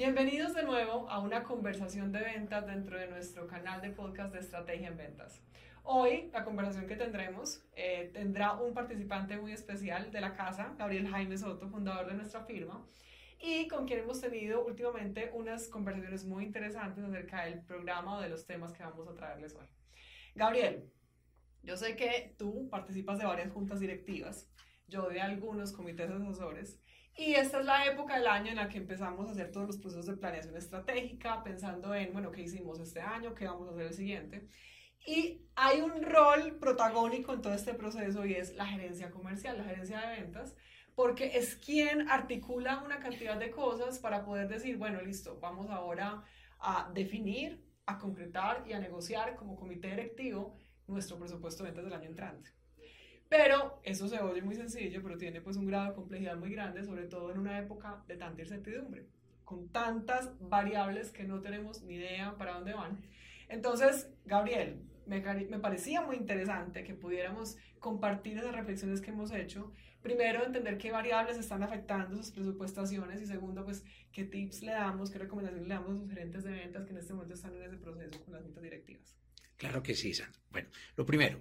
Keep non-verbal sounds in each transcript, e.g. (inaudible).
Bienvenidos de nuevo a una conversación de ventas dentro de nuestro canal de podcast de Estrategia en Ventas. Hoy la conversación que tendremos eh, tendrá un participante muy especial de la casa, Gabriel Jaime Soto, fundador de nuestra firma, y con quien hemos tenido últimamente unas conversaciones muy interesantes acerca del programa o de los temas que vamos a traerles hoy. Gabriel, yo sé que tú participas de varias juntas directivas, yo de algunos comités asesores, y esta es la época del año en la que empezamos a hacer todos los procesos de planeación estratégica, pensando en, bueno, ¿qué hicimos este año? ¿Qué vamos a hacer el siguiente? Y hay un rol protagónico en todo este proceso y es la gerencia comercial, la gerencia de ventas, porque es quien articula una cantidad de cosas para poder decir, bueno, listo, vamos ahora a definir, a concretar y a negociar como comité directivo nuestro presupuesto de ventas del año entrante. Pero eso se oye muy sencillo, pero tiene pues un grado de complejidad muy grande, sobre todo en una época de tanta incertidumbre, con tantas variables que no tenemos ni idea para dónde van. Entonces, Gabriel, me, me parecía muy interesante que pudiéramos compartir esas reflexiones que hemos hecho. Primero, entender qué variables están afectando sus presupuestaciones y segundo, pues, qué tips le damos, qué recomendaciones le damos a sus gerentes de ventas que en este momento están en ese proceso con las juntas directivas. Claro que sí, Sandra. Bueno, lo primero,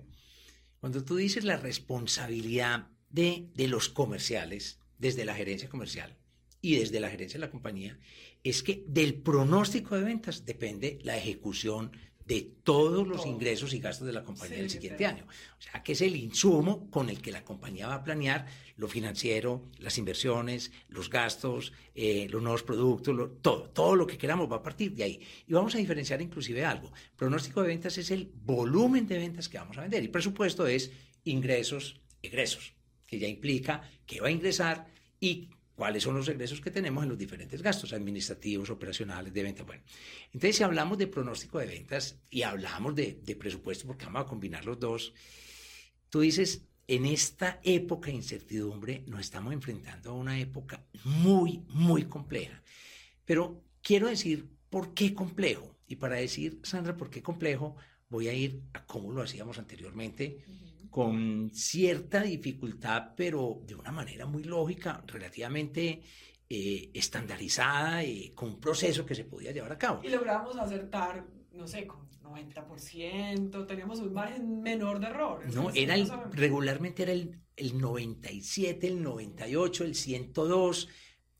cuando tú dices la responsabilidad de, de los comerciales, desde la gerencia comercial y desde la gerencia de la compañía, es que del pronóstico de ventas depende la ejecución de todos los ingresos y gastos de la compañía del siguiente año. O sea, que es el insumo con el que la compañía va a planear lo financiero, las inversiones, los gastos, eh, los nuevos productos, todo, todo lo que queramos va a partir de ahí. Y vamos a diferenciar inclusive algo. Pronóstico de ventas es el volumen de ventas que vamos a vender y presupuesto es ingresos, egresos, que ya implica que va a ingresar y cuáles son los egresos que tenemos en los diferentes gastos administrativos, operacionales, de venta. Bueno, entonces si hablamos de pronóstico de ventas y hablamos de, presupuesto, porque vamos a combinar los dos, tú dices, en esta época de incertidumbre nos estamos enfrentando a una época muy, muy compleja. Pero quiero decir, ¿por qué complejo? Y para decir, Sandra, ¿por qué complejo? Voy a ir a cómo lo hacíamos anteriormente con cierta dificultad, pero de una manera muy lógica, relativamente eh, estandarizada y con un proceso que se podía llevar a cabo. Y logramos acertar, no sé, con 90%, teníamos un margen menor de error. No, era regularmente era el, el 97, el 98, el 102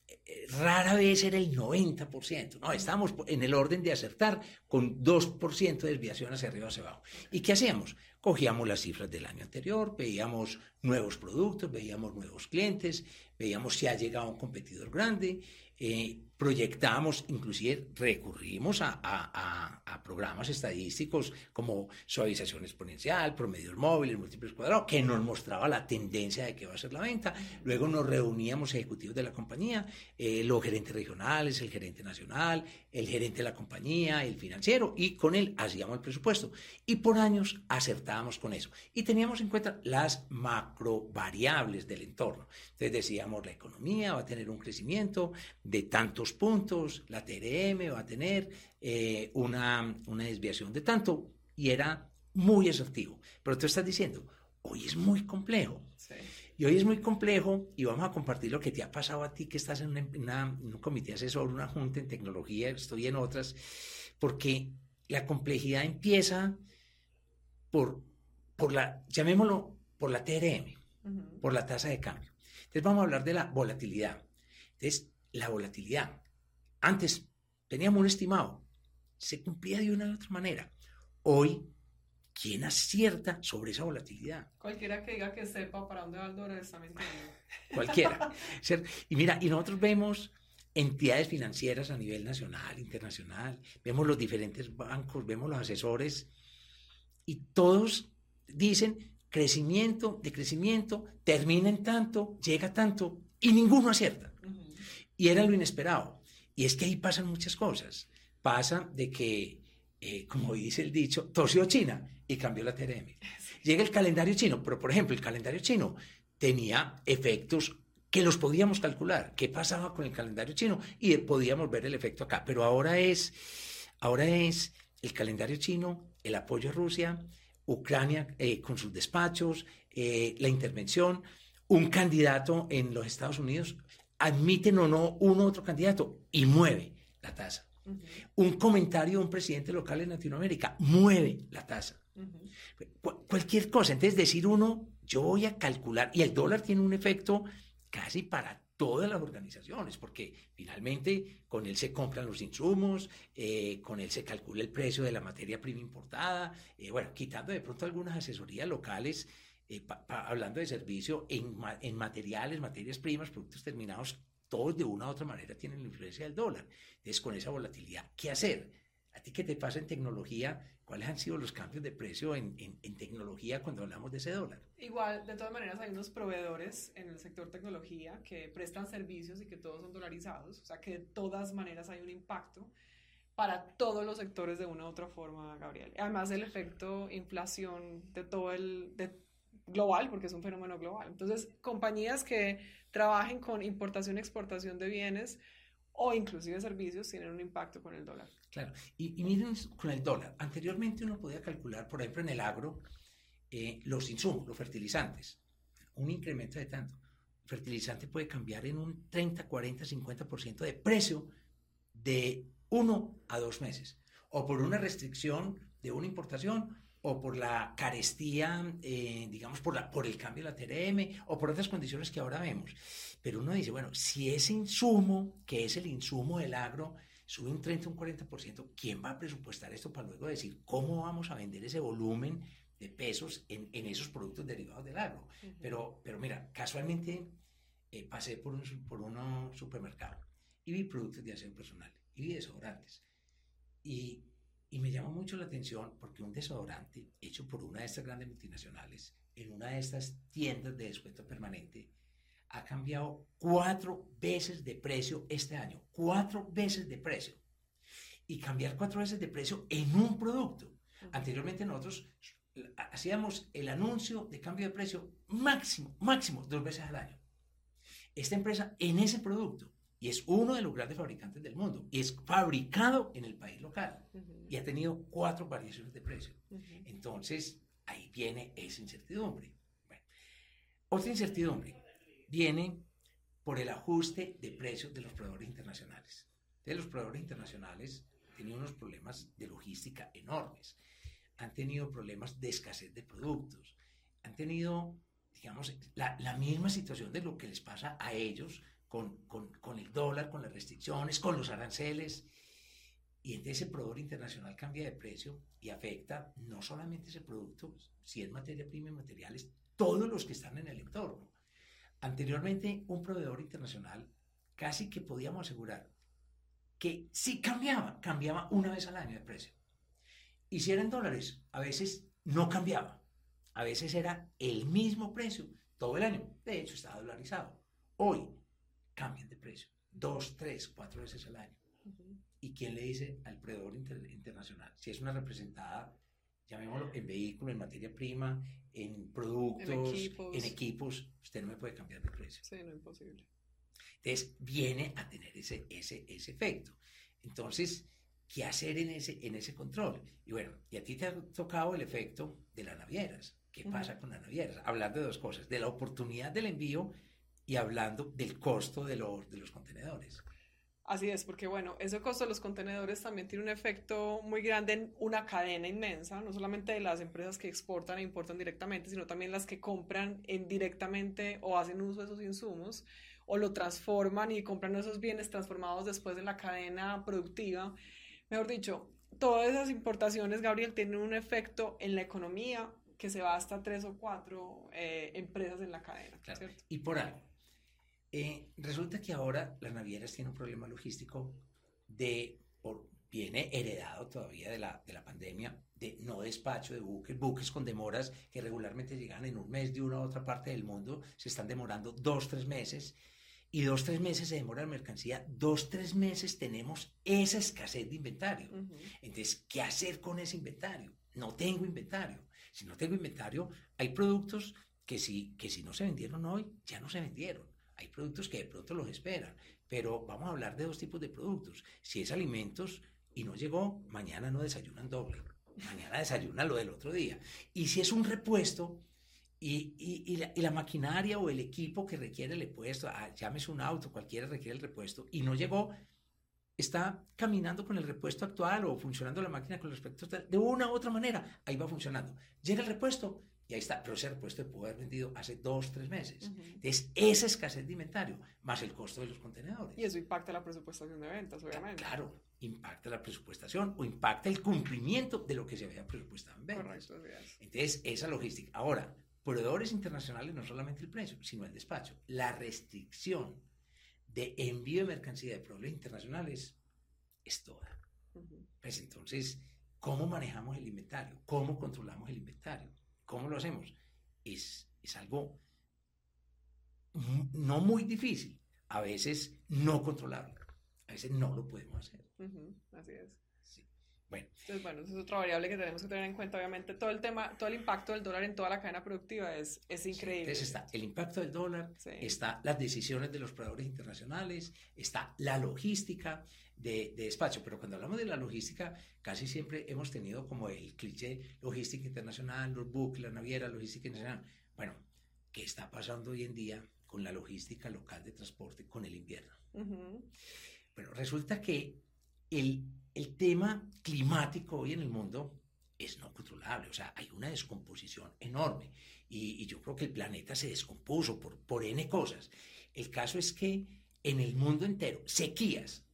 eh, rara vez era el 90%, no, estábamos en el orden de acertar con 2% de desviación hacia arriba o hacia abajo. ¿Y qué hacíamos? Cogíamos las cifras del año anterior, veíamos nuevos productos, veíamos nuevos clientes, veíamos si ha llegado un competidor grande, eh, proyectamos, inclusive recurrimos a, programas estadísticos como suavización exponencial, promedios móviles, múltiples cuadrados, que nos mostraba la tendencia de que va a ser la venta. Luego nos reuníamos ejecutivos de la compañía, eh, los gerentes regionales, el gerente nacional, el gerente de la compañía, el financiero, y con él hacíamos el presupuesto. Y por años acertábamos con eso. Y teníamos en cuenta las macro variables del entorno. Entonces decíamos, la economía va a tener un crecimiento de tantos puntos, la TRM va a tener eh, una, una desviación de tanto, y era muy asertivo. Pero tú estás diciendo, hoy es muy complejo. Y hoy es muy complejo y vamos a compartir lo que te ha pasado a ti que estás en, un comité asesor, una junta en tecnología, estoy en otras, porque la complejidad empieza por, por la, llamémoslo, por la TRM, por la tasa de cambio. Entonces vamos a hablar de la volatilidad. Entonces, la volatilidad. Antes teníamos un estimado, se cumplía de una u otra manera. Hoy ¿Quién acierta sobre esa volatilidad? Cualquiera que diga que sepa para dónde va el dólar está mintiendo. (laughs) Cualquiera. y mira, y nosotros vemos entidades financieras a nivel nacional, internacional, vemos los diferentes bancos, vemos los asesores y todos dicen crecimiento, decrecimiento, termina en tanto, llega tanto y ninguno acierta. Y era lo inesperado. Y es que ahí pasan muchas cosas. Pasa de que eh, como dice el dicho, torció China y cambió la TRM. Llega el calendario chino, pero por ejemplo, el calendario chino tenía efectos que los podíamos calcular. ¿Qué pasaba con el calendario chino? Y podíamos ver el efecto acá. Pero ahora es, ahora es el calendario chino, el apoyo a Rusia, Ucrania eh, con sus despachos, eh, la intervención, un candidato en los Estados Unidos, admiten o no un otro candidato y mueve la tasa. Un comentario de un presidente local en Latinoamérica mueve la tasa. cualquier cosa. Entonces, decir uno, yo voy a calcular, y el dólar tiene un efecto casi para todas las organizaciones, porque finalmente con él se compran los insumos, eh, con él se calcula el precio de la materia prima importada, eh, bueno, quitando de pronto algunas asesorías locales, eh, hablando de servicio en, en materiales, materias primas, productos terminados todos de una u otra manera tienen la influencia del dólar. Entonces, con esa volatilidad, ¿qué hacer? ¿A ti qué te pasa en tecnología? ¿Cuáles han sido los cambios de precio en, en, tecnología cuando hablamos de ese dólar? Igual, de todas maneras, hay unos proveedores en el sector tecnología que prestan servicios y que todos son dolarizados, o sea que de todas maneras hay un impacto para todos los sectores de una u otra forma, Gabriel. Además, el efecto inflación de todo el de global, porque es un fenómeno global. Entonces, compañías que trabajen con importación y exportación de bienes o inclusive servicios tienen un impacto con el dólar. Claro, y, miren con el dólar. Anteriormente uno podía calcular, por ejemplo, en el agro, eh, los insumos, los fertilizantes, un incremento de tanto. Fertilizante puede cambiar en un 30, 40, 50% de precio de uno a dos meses, o por una restricción de una importación o por la carestía, eh, digamos, por, la, por el cambio de la TRM o por otras condiciones que ahora vemos. Pero uno dice, bueno, si ese insumo, que es el insumo del agro, sube un 30, un 40%, ¿quién va a presupuestar esto para luego decir cómo vamos a vender ese volumen de pesos en, en esos productos derivados del agro? pero, pero mira, casualmente eh, pasé por un, por un supermercado y vi productos de aseo personal y vi desodorantes. Y y me llama mucho la atención porque un desodorante hecho por una de estas grandes multinacionales en una de estas tiendas de descuento permanente ha cambiado cuatro veces de precio este año. Cuatro veces de precio. Y cambiar cuatro veces de precio en un producto. Anteriormente nosotros hacíamos el anuncio de cambio de precio máximo, máximo, dos veces al año. Esta empresa en ese producto y es uno de los grandes fabricantes del mundo y es fabricado en el país local y ha tenido cuatro variaciones de precio. Entonces, ahí viene esa incertidumbre. otra incertidumbre viene por el ajuste de precios de los proveedores internacionales. De los proveedores internacionales han tenido unos problemas de logística enormes, han tenido problemas de escasez de productos, han tenido, digamos, la, la misma situación de lo que les pasa a ellos con, con, con, el dólar, con las restricciones, con los aranceles. Y entonces ese proveedor internacional cambia de precio y afecta no solamente ese producto, si es materia prima y materiales, todos los que están en el entorno. Anteriormente, un proveedor internacional casi que podíamos asegurar que si cambiaba, cambiaba una vez al año de precio. Y si eran dólares, a veces no cambiaba. A veces era el mismo precio todo el año. De hecho, estaba dolarizado. Hoy, cambian de precio, dos, tres, cuatro veces al año. ¿Y quién le dice al proveedor internacional? Si es una representada, llamémoslo, en vehículo, en materia prima, en productos, en equipos, usted no me puede cambiar de precio. Sí, no es imposible. Entonces, viene a tener ese, ese, ese efecto. Entonces, ¿qué hacer en ese, en ese control? Y bueno, y a ti te ha tocado el efecto de las navieras. ¿Qué pasa con las navieras? Hablando de dos cosas, de la oportunidad del envío y hablando del costo de los, de los contenedores. Así es, porque bueno, ese costo de los contenedores también tiene un efecto muy grande en una cadena inmensa, no solamente de las empresas que exportan e importan directamente, sino también las que compran indirectamente o hacen uso de esos insumos o lo transforman y compran esos bienes transformados después de la cadena productiva. Mejor dicho, todas esas importaciones, Gabriel, tienen un efecto en la economía que se va hasta tres o cuatro eh, empresas en la cadena. Claro. Y por algo, eh, resulta que ahora las navieras tienen un problema logístico de, por, viene heredado todavía de la, de la pandemia, de no despacho de buques, buques con demoras que regularmente llegan en un mes de una u otra parte del mundo, se están demorando dos, tres meses, y dos, tres meses se demora la mercancía, dos, tres meses tenemos esa escasez de inventario. Entonces, ¿qué hacer con ese inventario? No tengo inventario. Si no tengo inventario, hay productos que si, que si no se vendieron hoy, ya no se vendieron. Hay productos que de pronto los esperan, pero vamos a hablar de dos tipos de productos. Si es alimentos y no llegó, mañana no desayunan doble. Mañana desayunan lo del otro día. Y si es un repuesto, y, y, la, maquinaria o el equipo que requiere el repuesto, ah, llámese un auto, cualquiera requiere el repuesto, y no llegó, está caminando con el repuesto actual o funcionando la máquina con repuesto actual de una u otra manera, ahí va funcionando. Llega el repuesto y ahí está, pero ese repuesto pudo haber vendido hace dos, tres meses. Entonces, esa escasez de inventario, más el costo de los contenedores. Y eso impacta la presupuestación de ventas, obviamente. Claro, impacta la presupuestación o impacta el cumplimiento de lo que se había presupuestado en ventas. Correcto, Entonces, esa logística. Ahora, proveedores internacionales no solamente el precio, sino el despacho. La restricción de envío de mercancía de proveedores internacionales es toda. Pues entonces, ¿cómo manejamos el inventario? ¿Cómo controlamos el inventario? ¿Cómo lo hacemos? Es, es algo no muy difícil, a veces no controlable, a veces no lo podemos hacer. así es. Bueno. Entonces, bueno, eso es otra variable que tenemos que tener en cuenta. Obviamente, todo el tema, todo el impacto del dólar en toda la cadena productiva es, es increíble. entonces está el impacto del dólar, está las decisiones de los proveedores internacionales, está la logística de, de, despacho. Pero cuando hablamos de la logística, casi siempre hemos tenido como el cliché logística internacional, los buques, la naviera, logística internacional. Bueno, ¿qué está pasando hoy en día con la logística local de transporte con el invierno? Bueno, resulta que el el tema climático hoy en el mundo es no controlable, o sea, hay una descomposición enorme y, yo creo que el planeta se descompuso por, por N cosas. El caso es que en el mundo entero, sequías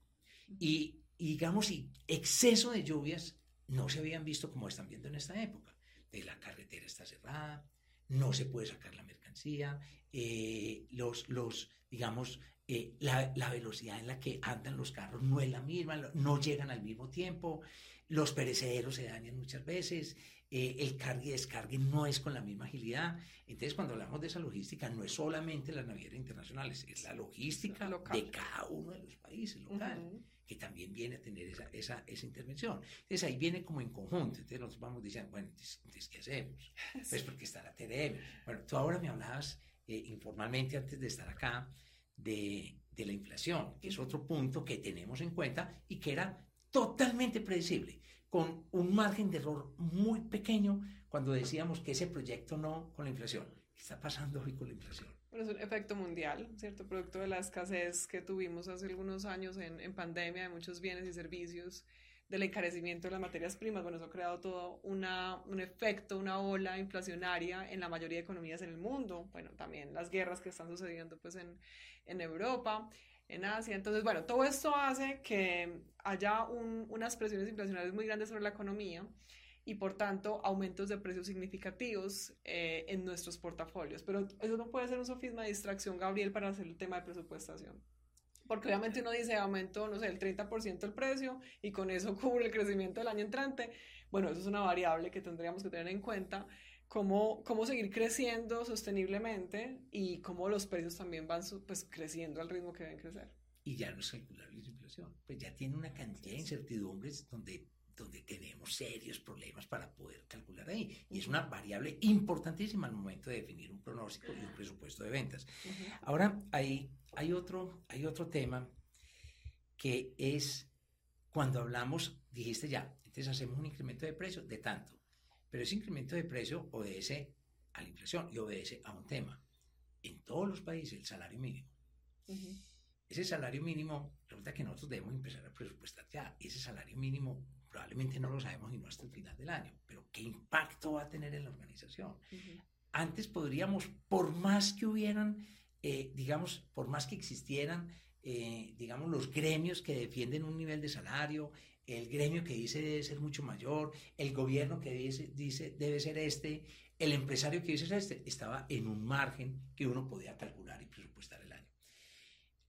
y, digamos, y exceso de lluvias no se habían visto como están viendo en esta época. De la carretera está cerrada, no se puede sacar la mercancía, eh, los, los, digamos, eh, la, la, velocidad en la que andan los carros no es la misma, no llegan al mismo tiempo, los perecederos se dañan muchas veces, eh, el cargue y descargue no es con la misma agilidad. Entonces, cuando hablamos de esa logística, no es solamente las navieras internacionales, es la logística de cada uno de los países locales. que también viene a tener esa, esa, esa, intervención. Entonces ahí viene como en conjunto. Entonces nosotros vamos diciendo, bueno, entonces, ¿qué hacemos? (laughs) Pues porque está la TDM. Bueno, tú ahora me hablabas eh, informalmente antes de estar acá de, la inflación, que es otro punto que tenemos en cuenta y que era totalmente predecible, con un margen de error muy pequeño cuando decíamos que ese proyecto no con la inflación. ¿Qué está pasando hoy con la inflación? Es un efecto mundial, ¿cierto? Producto de la escasez que tuvimos hace algunos años en, en pandemia de muchos bienes y servicios del encarecimiento de las materias primas. Bueno, eso ha creado todo una, un efecto, una ola inflacionaria en la mayoría de economías en el mundo. Bueno, también las guerras que están sucediendo pues en, en Europa, en Asia. Entonces, bueno, todo esto hace que haya unas presiones inflacionarias muy grandes sobre la economía y por tanto aumentos de precios significativos eh, en nuestros portafolios. Pero eso no puede ser un sofisma de distracción, Gabriel, para hacer el tema de presupuestación. Porque obviamente uno dice aumento, no sé, el 30% el precio y con eso (laughs) cubre el crecimiento del año entrante. Bueno, eso es una variable que tendríamos que tener en cuenta. Cómo, cómo seguir creciendo sosteniblemente y cómo los precios también van pues, creciendo al ritmo que deben crecer. Y ya no es calculable la inflación, pues ya tiene una cantidad de incertidumbres donde donde tenemos serios problemas para poder calcular ahí. Y es una variable importantísima al momento de definir un pronóstico y un presupuesto de ventas. Ahora, hay, hay, otro, hay otro tema que es cuando hablamos, dijiste ya, entonces hacemos un incremento de precio de tanto, pero ese incremento de precio obedece a la inflación y obedece a un tema. En todos los países, el salario mínimo. Ese salario mínimo, resulta que nosotros debemos empezar a presupuestar ya. Ese salario mínimo probablemente no lo sabemos y no hasta el final del año, pero ¿qué impacto va a tener en la organización? Antes podríamos, por más que hubieran, eh, digamos, por más que existieran, eh, digamos, los gremios que defienden un nivel de salario, el gremio que dice debe ser mucho mayor, el gobierno que dice, dice debe ser este, el empresario que dice es este, estaba en un margen que uno podía calcular y presupuestar el año.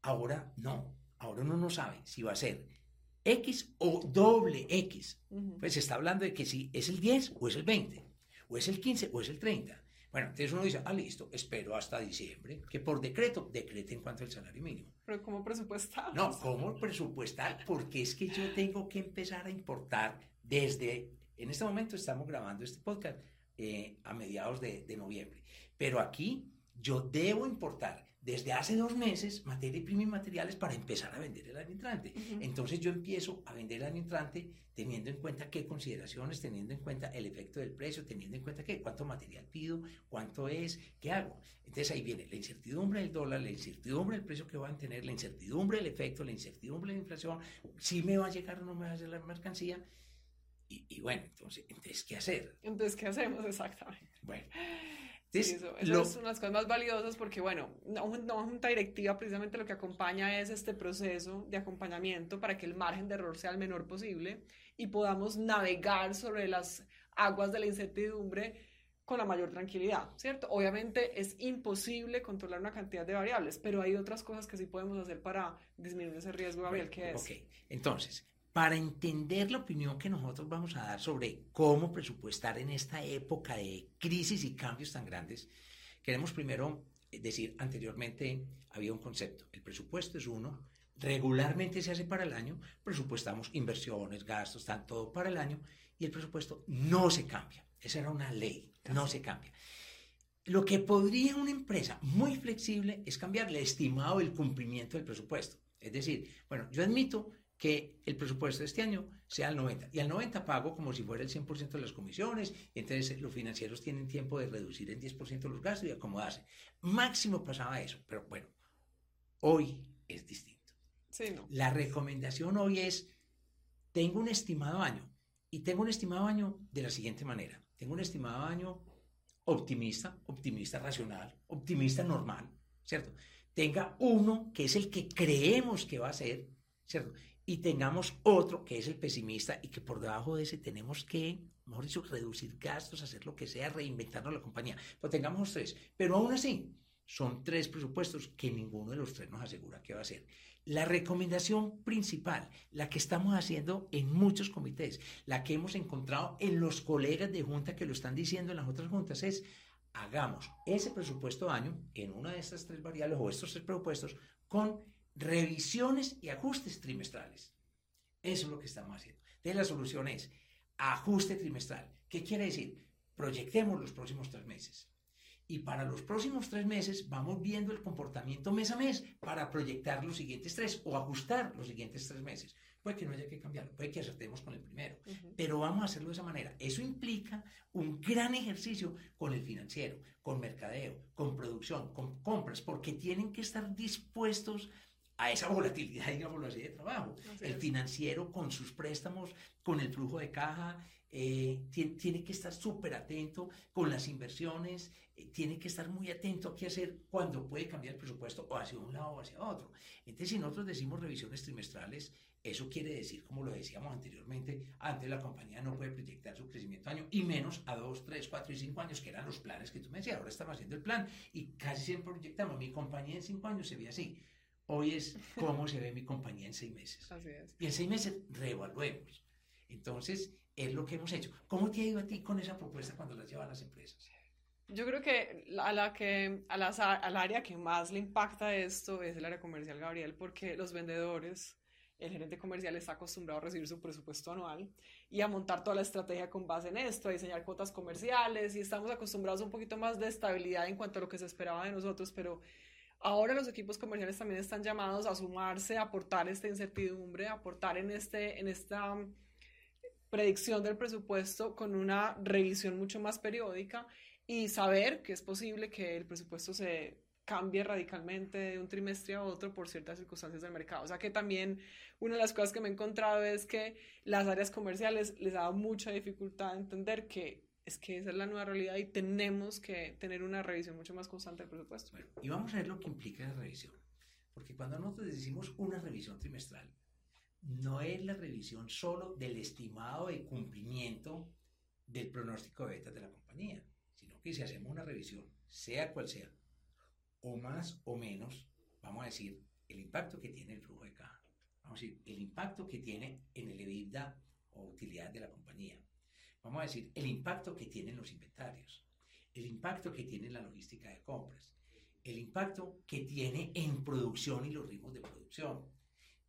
Ahora no, ahora uno no sabe si va a ser X o doble X. Pues se está hablando de que si es el 10 o es el 20, o es el 15 o es el 30. Bueno, entonces uno dice, ah, listo, espero hasta diciembre, que por decreto decrete en cuanto al salario mínimo. Pero ¿cómo presupuestar? No, ¿cómo presupuestar? Porque es que yo tengo que empezar a importar desde, en este momento estamos grabando este podcast eh, a mediados de, de noviembre, pero aquí yo debo importar desde hace dos meses materia prima y materiales para empezar a vender el año entrante. Entonces yo empiezo a vender el año entrante teniendo en cuenta qué consideraciones, teniendo en cuenta el efecto del precio, teniendo en cuenta qué, cuánto material pido, cuánto es, qué hago. Entonces ahí viene la incertidumbre del dólar, la incertidumbre del precio que van a tener, la incertidumbre del efecto, la incertidumbre de la inflación, si me va a llegar o no me va a llegar la mercancía. Y, bueno, entonces, entonces, ¿qué hacer? Entonces, ¿qué hacemos exactamente? Bueno. Eso, es una de las cosas más valiosas porque, bueno, una, una, junta directiva precisamente lo que acompaña es este proceso de acompañamiento para que el margen de error sea el menor posible y podamos navegar sobre las aguas de la incertidumbre con la mayor tranquilidad, ¿cierto? Obviamente es imposible controlar una cantidad de variables, pero hay otras cosas que sí podemos hacer para disminuir ese riesgo, Gabriel, que es... Ok, entonces, para entender la opinión que nosotros vamos a dar sobre cómo presupuestar en esta época de crisis y cambios tan grandes, queremos primero decir, anteriormente había un concepto, el presupuesto es uno, regularmente se hace para el año, presupuestamos inversiones, gastos, están todo para el año, y el presupuesto no se cambia. Esa era una ley, no se cambia. Lo que podría una empresa muy flexible es cambiarle estimado el cumplimiento del presupuesto. Es decir, bueno, yo admito que el presupuesto de este año sea el 90. Y al 90 pago como si fuera el 100% de las comisiones, entonces los financieros tienen tiempo de reducir en 10% los gastos y acomodarse. Máximo pasaba eso, pero bueno, hoy es distinto. Sí, no. La recomendación hoy es, tengo un estimado año, y tengo un estimado año de la siguiente manera. Tengo un estimado año optimista, optimista racional, optimista normal, ¿cierto? Tenga uno que es el que creemos que va a ser, ¿cierto? y tengamos otro que es el pesimista y que por debajo de ese tenemos que, mejor dicho, reducir gastos, hacer lo que sea, reinventarnos la compañía. Pues tengamos tres, pero aún así son tres presupuestos que ninguno de los tres nos asegura que va a ser. La recomendación principal, la que estamos haciendo en muchos comités, la que hemos encontrado en los colegas de junta que lo están diciendo en las otras juntas es hagamos ese presupuesto año en una de estas tres variables o estos tres presupuestos con revisiones y ajustes trimestrales. Eso es lo que estamos haciendo. Entonces la solución es ajuste trimestral. ¿Qué quiere decir? Proyectemos los próximos tres meses. Y para los próximos tres meses vamos viendo el comportamiento mes a mes para proyectar los siguientes tres o ajustar los siguientes tres meses. Puede que no haya que cambiarlo, puede que acertemos con el primero, pero vamos a hacerlo de esa manera. Eso implica un gran ejercicio con el financiero, con mercadeo, con producción, con compras, porque tienen que estar dispuestos a esa volatilidad, (laughs) digámoslo así, de trabajo. el financiero con sus préstamos, con el flujo de caja, eh, tiene, que estar súper atento con las inversiones, eh, tiene que estar muy atento a qué hacer cuando puede cambiar el presupuesto o hacia un lado o hacia otro. Entonces, si nosotros decimos revisiones trimestrales, eso quiere decir, como lo decíamos anteriormente, antes la compañía no puede proyectar su crecimiento año y menos a dos, tres, cuatro y cinco años, que eran los planes que tú me decías. Ahora estamos haciendo el plan y casi siempre proyectamos, mi compañía en cinco años se ve así. Hoy es cómo se ve mi compañía en seis meses. (laughs) Así es. Y en seis meses reevaluemos. Entonces, es lo que hemos hecho. ¿Cómo te ha ido a ti con esa propuesta cuando la llevan las empresas? Yo creo que a la que a las, al área que más le impacta esto es el área comercial, Gabriel, porque los vendedores, el gerente comercial está acostumbrado a recibir su presupuesto anual y a montar toda la estrategia con base en esto, a diseñar cuotas comerciales y estamos acostumbrados a un poquito más de estabilidad en cuanto a lo que se esperaba de nosotros, pero Ahora los equipos comerciales también están llamados a sumarse, aportar esta incertidumbre, aportar en, este, en esta mm, predicción del presupuesto con una revisión mucho más periódica y saber que es posible que el presupuesto se cambie radicalmente de un trimestre a otro por ciertas circunstancias del mercado. O sea que también una de las cosas que me he encontrado es que las áreas comerciales les ha dado mucha dificultad entender que es que esa es la nueva realidad y tenemos que tener una revisión mucho más constante del presupuesto. Y vamos a ver lo que implica la revisión. Porque cuando nosotros decimos una revisión trimestral, no es la revisión solo del estimado de cumplimiento del pronóstico de ventas de la compañía, sino que si hacemos una revisión, sea cual sea, o más o menos, vamos a decir, el impacto que tiene el flujo de caja, vamos a decir, el impacto que tiene en el EBITDA o utilidad de la compañía, vamos a decir, el impacto que tienen los inventarios, el impacto que tiene la logística de compras, el impacto que tiene en producción y los ritmos de producción,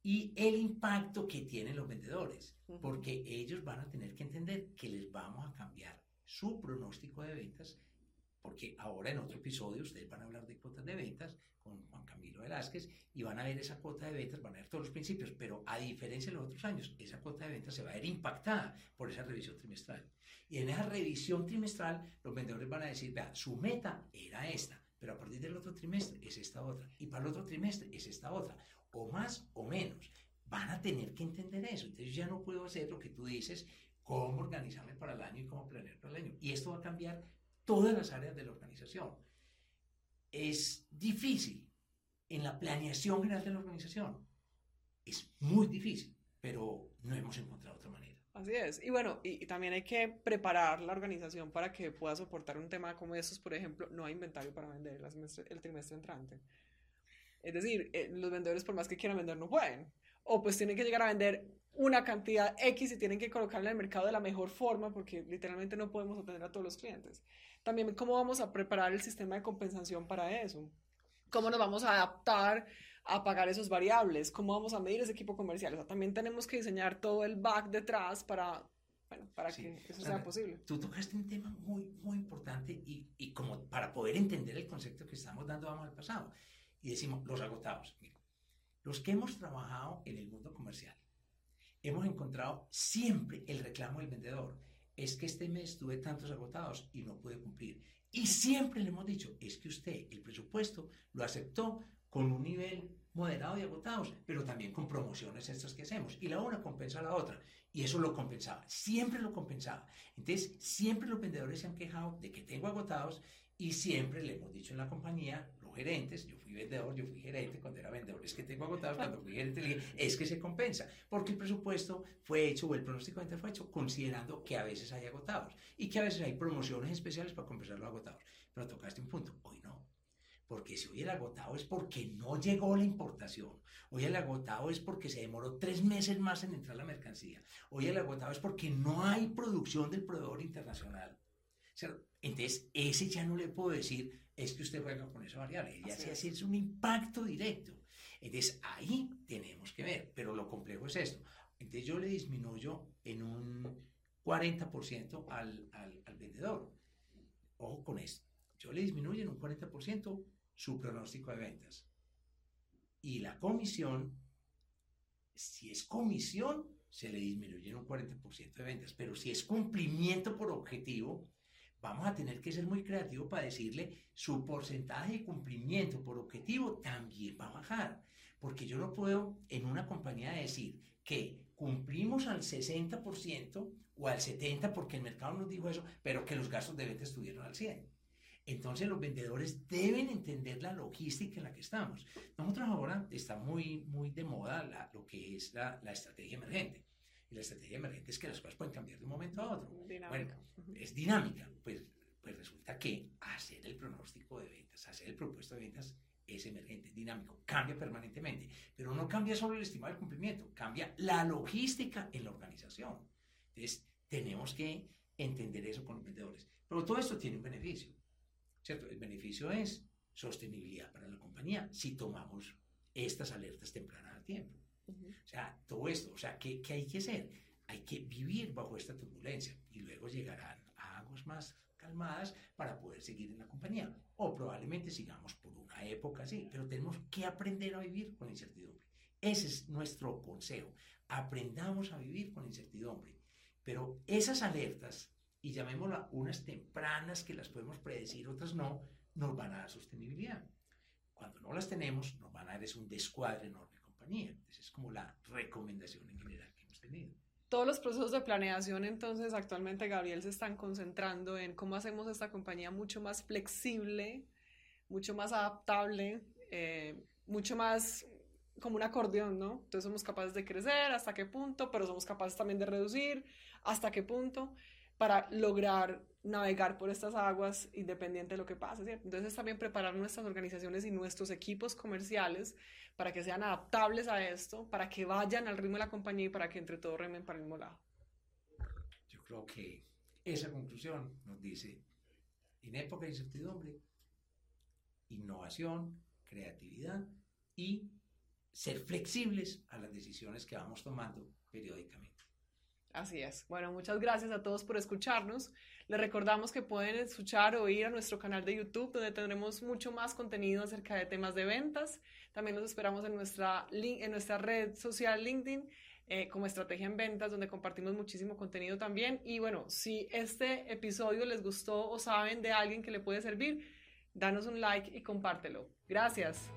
y el impacto que tienen los vendedores, porque ellos van a tener que entender que les vamos a cambiar su pronóstico de ventas porque ahora en otro episodio ustedes van a hablar de cuotas de ventas con Juan Camilo Velázquez y van a ver esa cuota de ventas, van a ver todos los principios, pero a diferencia de los otros años, esa cuota de ventas se va a ver impactada por esa revisión trimestral. Y en esa revisión trimestral, los vendedores van a decir, vea, su meta era esta, pero a partir del otro trimestre es esta otra, y para el otro trimestre es esta otra, o más o menos. Van a tener que entender eso. Entonces ya no puedo hacer lo que tú dices, cómo organizarme para el año y cómo planear para el año. Y esto va a cambiar todas las áreas de la organización. Es difícil en la planeación general de la organización. Es muy difícil, pero no hemos encontrado otra manera. Así es. Y bueno, y, también hay que preparar la organización para que pueda soportar un tema como estos. Por ejemplo, no hay inventario para vender el, trimestre entrante. Es decir, eh, los vendedores, por más que quieran vender, no pueden. O pues tienen que llegar a vender una cantidad X y tienen que colocarla en el mercado de la mejor forma porque literalmente no podemos atender a todos los clientes. También cómo vamos a preparar el sistema de compensación para eso. Cómo nos vamos a adaptar a pagar esos variables, cómo vamos a medir ese equipo comercial. O sea, también tenemos que diseñar todo el back detrás para, bueno, para que eso sea posible. Tú tocaste un tema muy, muy importante y, y como para poder entender el concepto que estamos dando vamos al pasado. Y decimos, los agotados. los que hemos trabajado en el mundo comercial, hemos encontrado siempre el reclamo del vendedor. Es que este mes tuve tantos agotados y no pude cumplir. Y siempre le hemos dicho, es que usted el presupuesto lo aceptó con un nivel moderado de agotados, pero también con promociones estas que hacemos. Y la una compensa a la otra. Y eso lo compensaba, siempre lo compensaba. Entonces, siempre los vendedores se han quejado de que tengo agotados y siempre le hemos dicho en la compañía, gerentes, yo fui vendedor, yo fui gerente cuando era vendedor, es que tengo agotados, cuando fui gerente le dije, es que se compensa, porque el presupuesto fue hecho o el pronóstico de venta fue hecho considerando que a veces hay agotados y que a veces hay promociones especiales para compensar los agotados. Pero tocaste un punto, hoy no. Porque si hoy el agotado es porque no llegó la importación, hoy el agotado es porque se demoró tres meses más en entrar la mercancía, hoy el agotado es porque no hay producción del proveedor internacional. Entonces, ese ya no le puedo decir, es que usted juega con esa variable, ya se hace es un impacto directo. Entonces, ahí tenemos que ver, pero lo complejo es esto. Entonces, yo le disminuyo en un 40% al, al, al vendedor. Ojo con esto. Yo le disminuyo en un 40% su pronóstico de ventas. Y la comisión, si es comisión, se le disminuye en un 40% de ventas. Pero si es cumplimiento por objetivo, vamos a tener que ser muy creativos para decirle su porcentaje de cumplimiento por objetivo también va a bajar. Porque yo no puedo en una compañía decir que cumplimos al 60% o al 70% porque el mercado nos dijo eso, pero que los gastos de venta estuvieron al 100%. Entonces los vendedores deben entender la logística en la que estamos. Nosotros ahora está muy, muy de moda lo que es la, la estrategia emergente. Y la estrategia emergente es que las cosas pueden cambiar de un momento a otro. Bueno, es dinámica. Pues, pues resulta que hacer el pronóstico de ventas, hacer el propuesto de ventas es emergente, dinámico, cambia permanentemente. Pero no cambia solo el estimado del cumplimiento, cambia la logística en la organización. Entonces, tenemos que entender eso con los vendedores. Pero todo esto tiene un beneficio. ¿Cierto? El beneficio es sostenibilidad para la compañía si tomamos estas alertas tempranas a tiempo. O sea, todo esto, o sea, ¿qué, ¿qué, hay que hacer? Hay que vivir bajo esta turbulencia y luego llegarán aguas más calmadas para poder seguir en la compañía. O probablemente sigamos por una época así, pero tenemos que aprender a vivir con incertidumbre. Ese es nuestro consejo. Aprendamos a vivir con incertidumbre. Pero esas alertas, y llamémoslas unas tempranas que las podemos predecir, otras no, nos van a dar sostenibilidad. Cuando no las tenemos, nos van a dar es un descuadre enorme esa es como la recomendación en general que hemos tenido. Todos los procesos de planeación, entonces, actualmente, Gabriel, se están concentrando en cómo hacemos esta compañía mucho más flexible, mucho más adaptable, eh, mucho más como un acordeón, ¿no? Entonces somos capaces de crecer hasta qué punto, pero somos capaces también de reducir hasta qué punto para lograr navegar por estas aguas independiente de lo que pase, ¿cierto? Entonces también preparar nuestras organizaciones y nuestros equipos comerciales para que sean adaptables a esto, para que vayan al ritmo de la compañía y para que entre todos remen para el mismo lado. Yo creo que esa conclusión nos dice, en época de incertidumbre, innovación, creatividad y ser flexibles a las decisiones que vamos tomando periódicamente. Así es. Bueno, muchas gracias a todos por escucharnos. Les recordamos que pueden escuchar o ir a nuestro canal de YouTube, donde tendremos mucho más contenido acerca de temas de ventas. También los esperamos en nuestra, en nuestra red social LinkedIn. Eh, como estrategia en ventas, donde compartimos muchísimo contenido también. Y bueno, si este episodio les gustó o saben de alguien que le puede servir, danos un like y compártelo. Gracias.